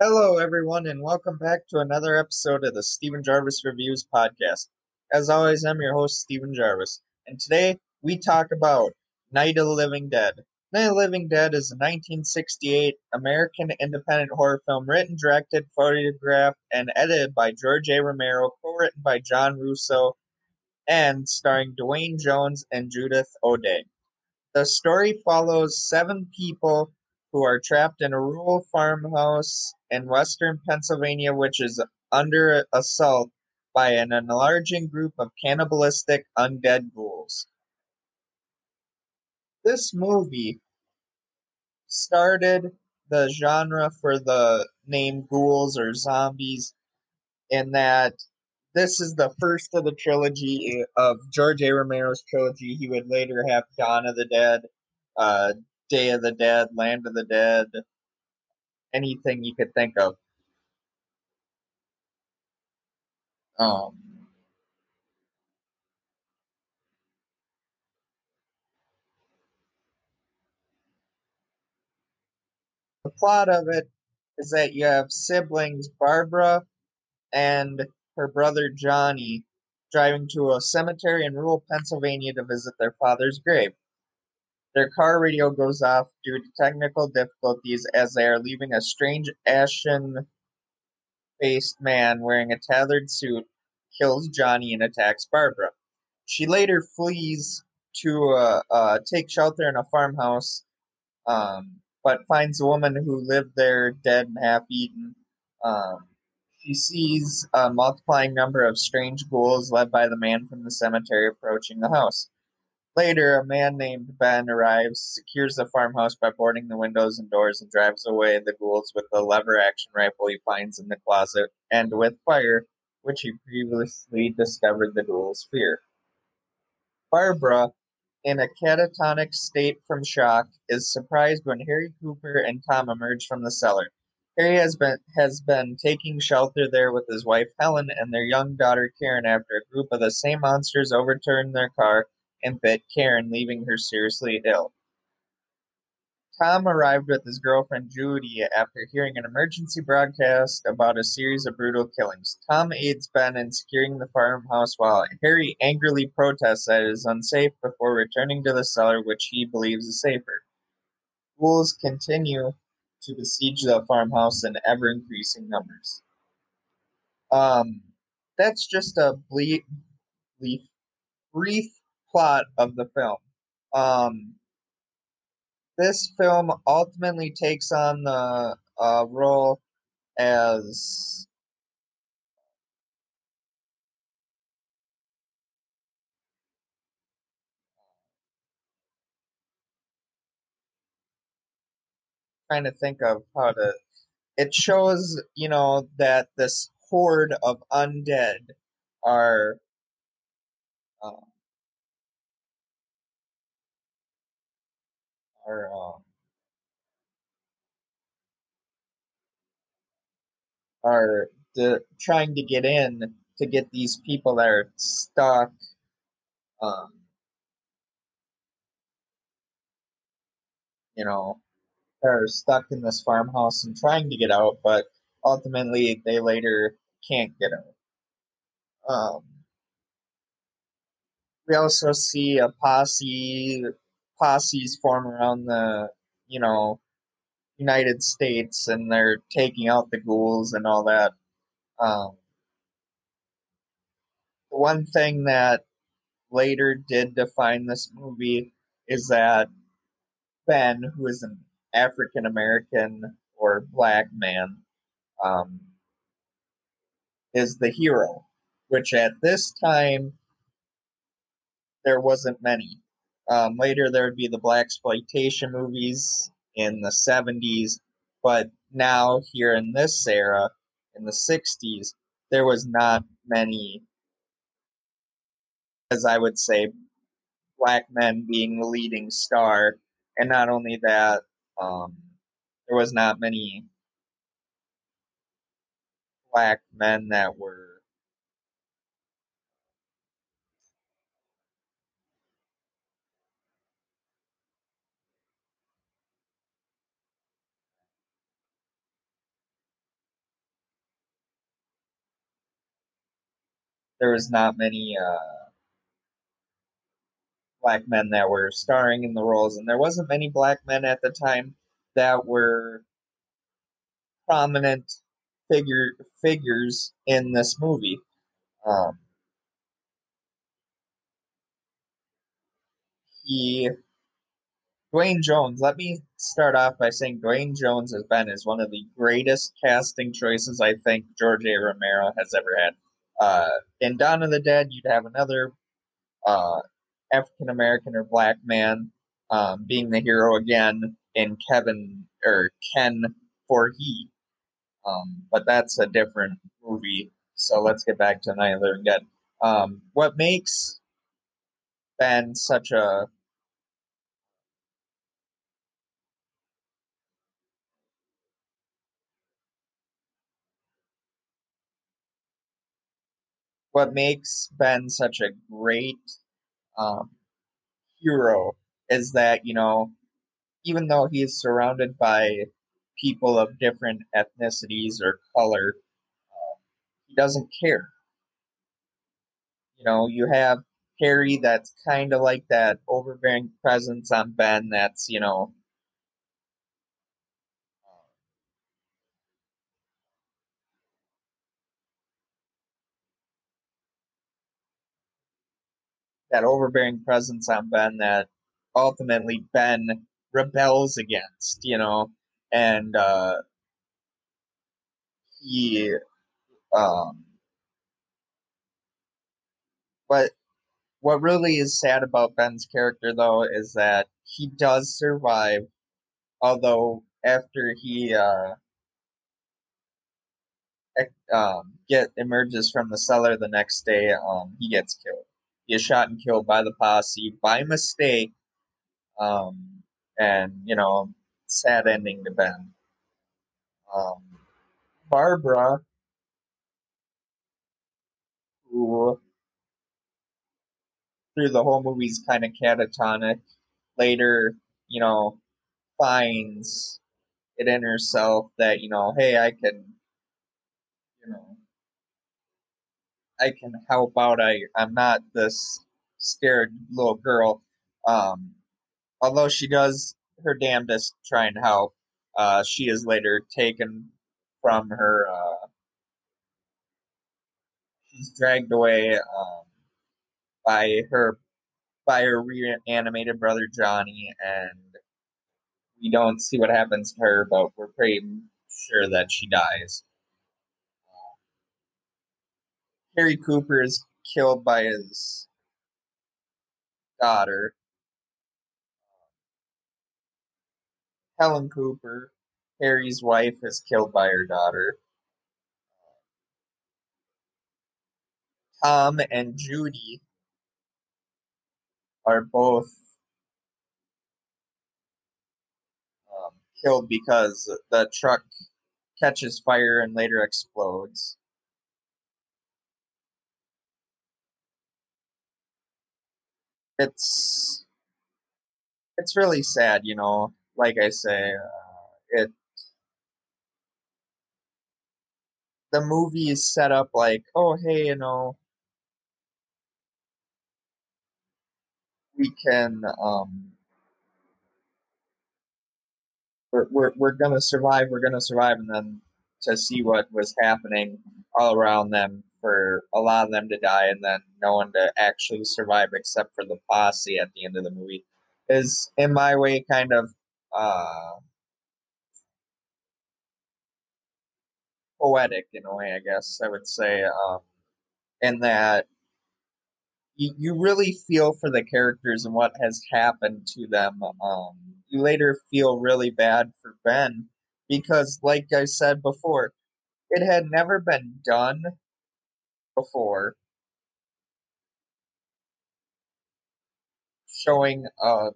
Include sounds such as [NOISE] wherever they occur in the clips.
Hello, everyone, and welcome back to another episode of the Steven Gervais Reviews podcast. As always, I'm your host, Steven Gervais, and today we talk about Night of the Living Dead. Night of the Living Dead is a 1968 American independent horror film written, directed, photographed, and edited by George A. Romero, co written by John Russo, and starring Duane Jones and Judith O'Dea. The story follows seven people who are trapped in a rural farmhouse in western Pennsylvania, which is under assault by an enlarging group of cannibalistic undead ghouls. This movie started the genre for the name ghouls or zombies in that this is the first of the trilogy of George A. Romero's trilogy. He would later have Dawn of the Dead, uh, Day of the Dead, Land of the Dead, anything you could think of. Um, the plot of it is that you have siblings Barbara and her brother Johnny driving to a cemetery in rural Pennsylvania to visit their father's grave. Their car radio goes off due to technical difficulties as they are leaving a strange ashen faced man wearing a tattered suit kills Johnny and attacks Barbara. She later flees to uh, uh, take shelter in a farmhouse, um, but finds a woman who lived there dead and half eaten. Um, she sees a multiplying number of strange ghouls led by the man from the cemetery approaching the house. Later, a man named Ben arrives, secures the farmhouse by boarding the windows and doors, and drives away the ghouls with the lever action rifle he finds in the closet and with fire, which he previously discovered the ghouls fear. Barbara, in a catatonic state from shock, is surprised when Harry Cooper and Tom emerge from the cellar. Harry has been has been taking shelter there with his wife Helen and their young daughter Karen after a group of the same monsters overturned their car and bit Karen, leaving her seriously ill. Tom arrived with his girlfriend Judy after hearing an emergency broadcast about a series of brutal killings. Tom aids Ben in securing the farmhouse while Harry angrily protests that it is unsafe before returning to the cellar, which he believes is safer. Ghouls continue to besiege the farmhouse in ever increasing numbers. Um, that's just a brief, brief plot of the film. Um, this film ultimately takes on the uh, role as trying to think of how to. It shows, you know, that this horde of undead are um, are um, are de- trying to get in to get these people that are stuck um, you know are stuck in this farmhouse and trying to get out but ultimately they later can't get out. Um, we also see a posse posses form around the you know United States and they're taking out the ghouls and all that. Um, the one thing that later did define this movie is that Ben, who is an African American or black man, um, is the hero, which at this time there wasn't many. Um, later, there would be the black exploitation movies in the 70s, but now here in this era, in the 60s, there was not many, as I would say, black men being the leading star, and not only that, um, there was not many black men that were there was not many uh, black men that were starring in the roles, and there wasn't many black men at the time that were prominent figure figures in this movie. Um, he Duane Jones. Let me start off by saying Duane Jones has been is one of the greatest casting choices I think George A. Romero has ever had. Uh, in Dawn of the Dead, you'd have another uh, African American or black man um, being the hero again in Kevin or Ken Foree. Um, but that's a different movie. So let's get back to Night of the Living Dead. Um, what makes Ben such a what makes Ben such a great um, hero is that you know even though he is surrounded by people of different ethnicities or color, uh, he doesn't care. You know, you have Harry that's kind of like that overbearing presence on Ben that's, you know, that overbearing presence on Ben that ultimately Ben rebels against, you know, and uh, he, um, but what really is sad about Ben's character, though, is that he does survive, although after he uh, um, get emerges from the cellar the next day, um, he gets killed. Is shot and killed by the posse by mistake, um, and you know, sad ending to Ben. Um, Barbara, who through the whole movie's kind of catatonic. Later, you know, finds it in herself that you know, hey, I can, you know, I can help out. I I'm not this scared little girl. Um, although she does her damnedest to try and help, uh, she is later taken from her. Uh, she's dragged away um, by her by her reanimated brother Johnny, and we don't see what happens to her, but we're pretty sure that she dies. Uh, Harry Cooper is killed by his daughter. Helen Cooper, Harry's wife, is killed by her daughter. Tom and Judy are both um, killed because the truck catches fire and later explodes. It's it's really sad, you know. Like I say, uh, it the movie is set up like, oh hey, you know, we can um, we're, we're, we're gonna survive we're gonna survive and then to see what was happening all around them for a lot of them to die and then no one to actually survive except for the posse at the end of the movie is in my way kind of uh, poetic in a way i guess i would say um, in that you, you really feel for the characters and what has happened to them. Um, you later feel really bad for Ben because, like I said before, it had never been done before. Showing a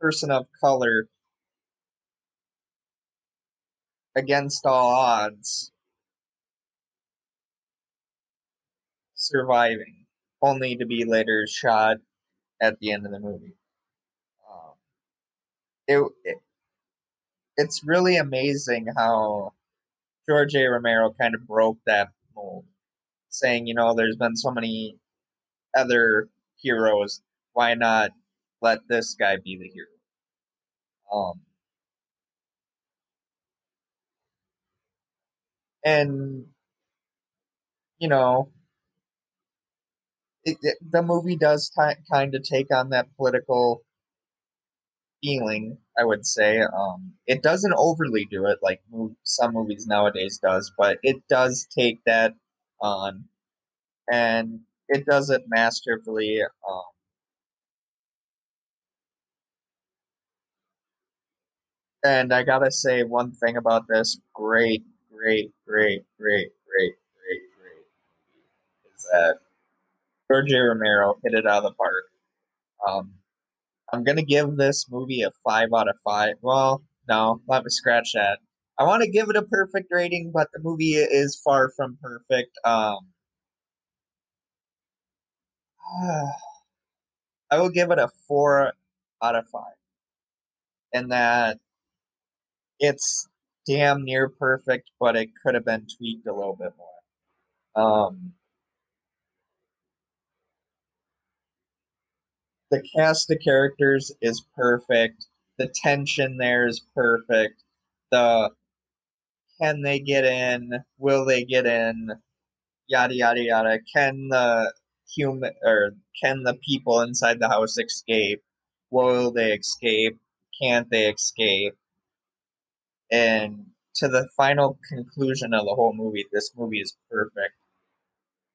person of color against all odds surviving, only to be later shot at the end of the movie. Um, it, it it's really amazing how George A. Romero kind of broke that mold. saying, you know, there's been so many other heroes. Why not let this guy be the hero? Um, and you know, it, it, the movie does t- kind of take on that political feeling. I would say um, it doesn't overly do it like some movies nowadays does, but it does take that on, and it does it masterfully. Um, and I gotta say one thing about this: great, great, great, great, great, great, great, is that George Romero hit it out of the park. Um, I'm gonna give this movie a five out of five. Well, no, let me scratch that. I want to give it a perfect rating, but the movie is far from perfect. Um, [SIGHS] I will give it a four out of five, and that it's damn near perfect, but it could have been tweaked a little bit more. Um, the cast of characters is perfect. The tension there is perfect. The can they get in? Will they get in? Yada yada yada. Can the human or can the people inside the house escape? Will they escape? Can't they escape? And to the final conclusion of the whole movie, this movie is perfect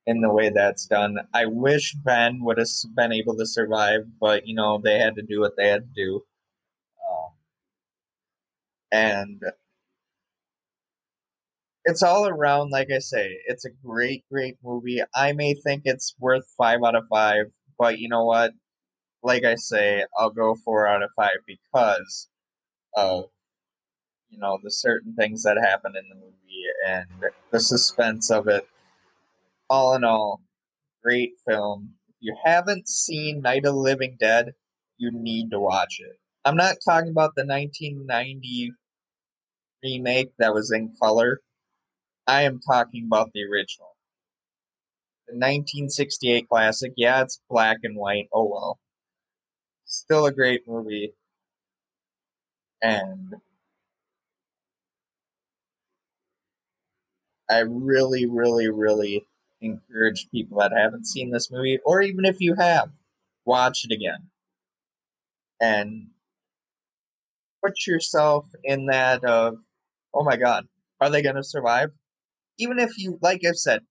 in the way that's done. I wish Ben would have been able to survive, but you know they had to do what they had to do. Um, and it's all around, like I say, it's a great, great movie. I may think it's worth five out of five, but you know what? Like I say, I'll go four out of five because of you know the certain things that happen in the movie and the suspense of it. All in all, great film. If you haven't seen Night of the Living Dead, you need to watch it. I'm not talking about the 1990 remake that was in color. I am talking about the original. The 1968 classic. Yeah, it's black and white. Oh well. Still a great movie. And I really, really, really encourage people that haven't seen this movie, or even if you have, watch it again. And put yourself in that of, oh my god, are they going to survive? even if you, like I've said,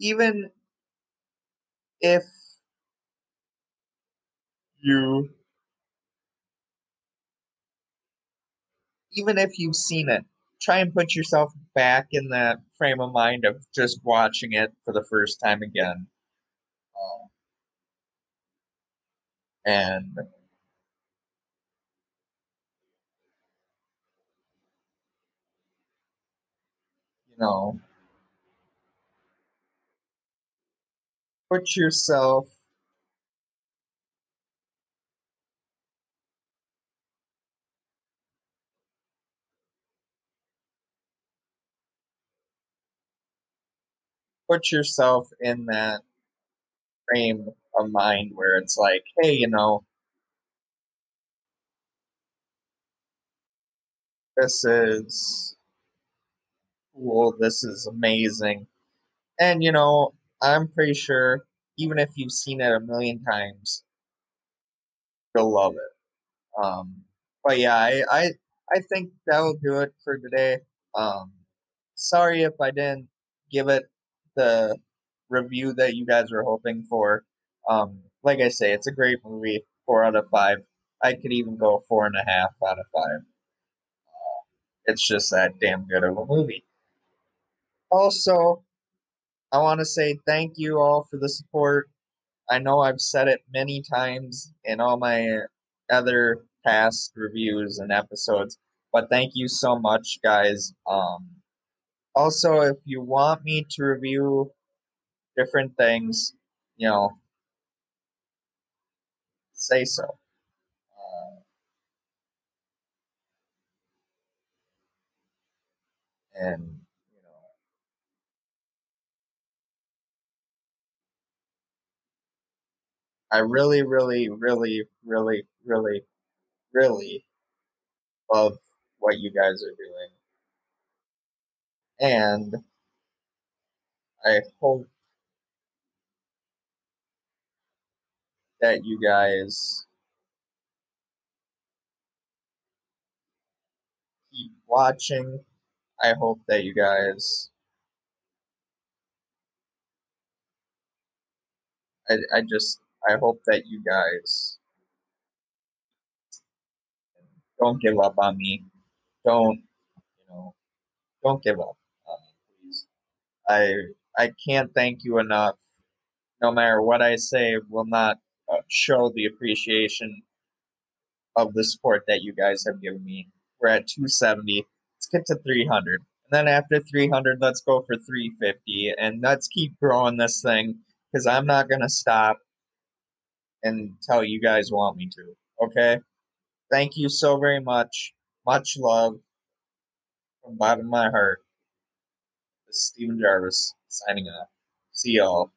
even if you, even if you've seen it, try and put yourself back in that frame of mind of just watching it for the first time again. Um, and you know put yourself put yourself in that frame of mind where it's like, hey, you know, this is cool, this is amazing. And you know, I'm pretty sure even if you've seen it a million times, you'll love it. Um, but yeah, I, I I think that'll do it for today. Um, sorry if I didn't give it the review that you guys were hoping for. Um, like I say, it's a great movie. Four out of five. I could even go four and a half out of five. Uh, it's just that damn good of a movie. Also, I want to say thank you all for the support. I know I've said it many times in all my other past reviews and episodes, but thank you so much, guys. Um, also, if you want me to review different things, you know, say so. Uh, and you know, I really, really, really, really, really, really love what you guys are doing. And I hope that you guys keep watching. I hope that you guys. I, I just. I hope that you guys don't give up on me. Don't, you know, don't give up. I I can't thank you enough. No matter what I say, will not uh, show the appreciation of the support that you guys have given me. We're at 270. Let's get to 300. And then after 300, let's go for 350. And let's keep growing this thing because I'm not going to stop until you guys want me to. Okay? Thank you so very much. Much love from the bottom of my heart. This is Steven Gervais signing off. See y'all.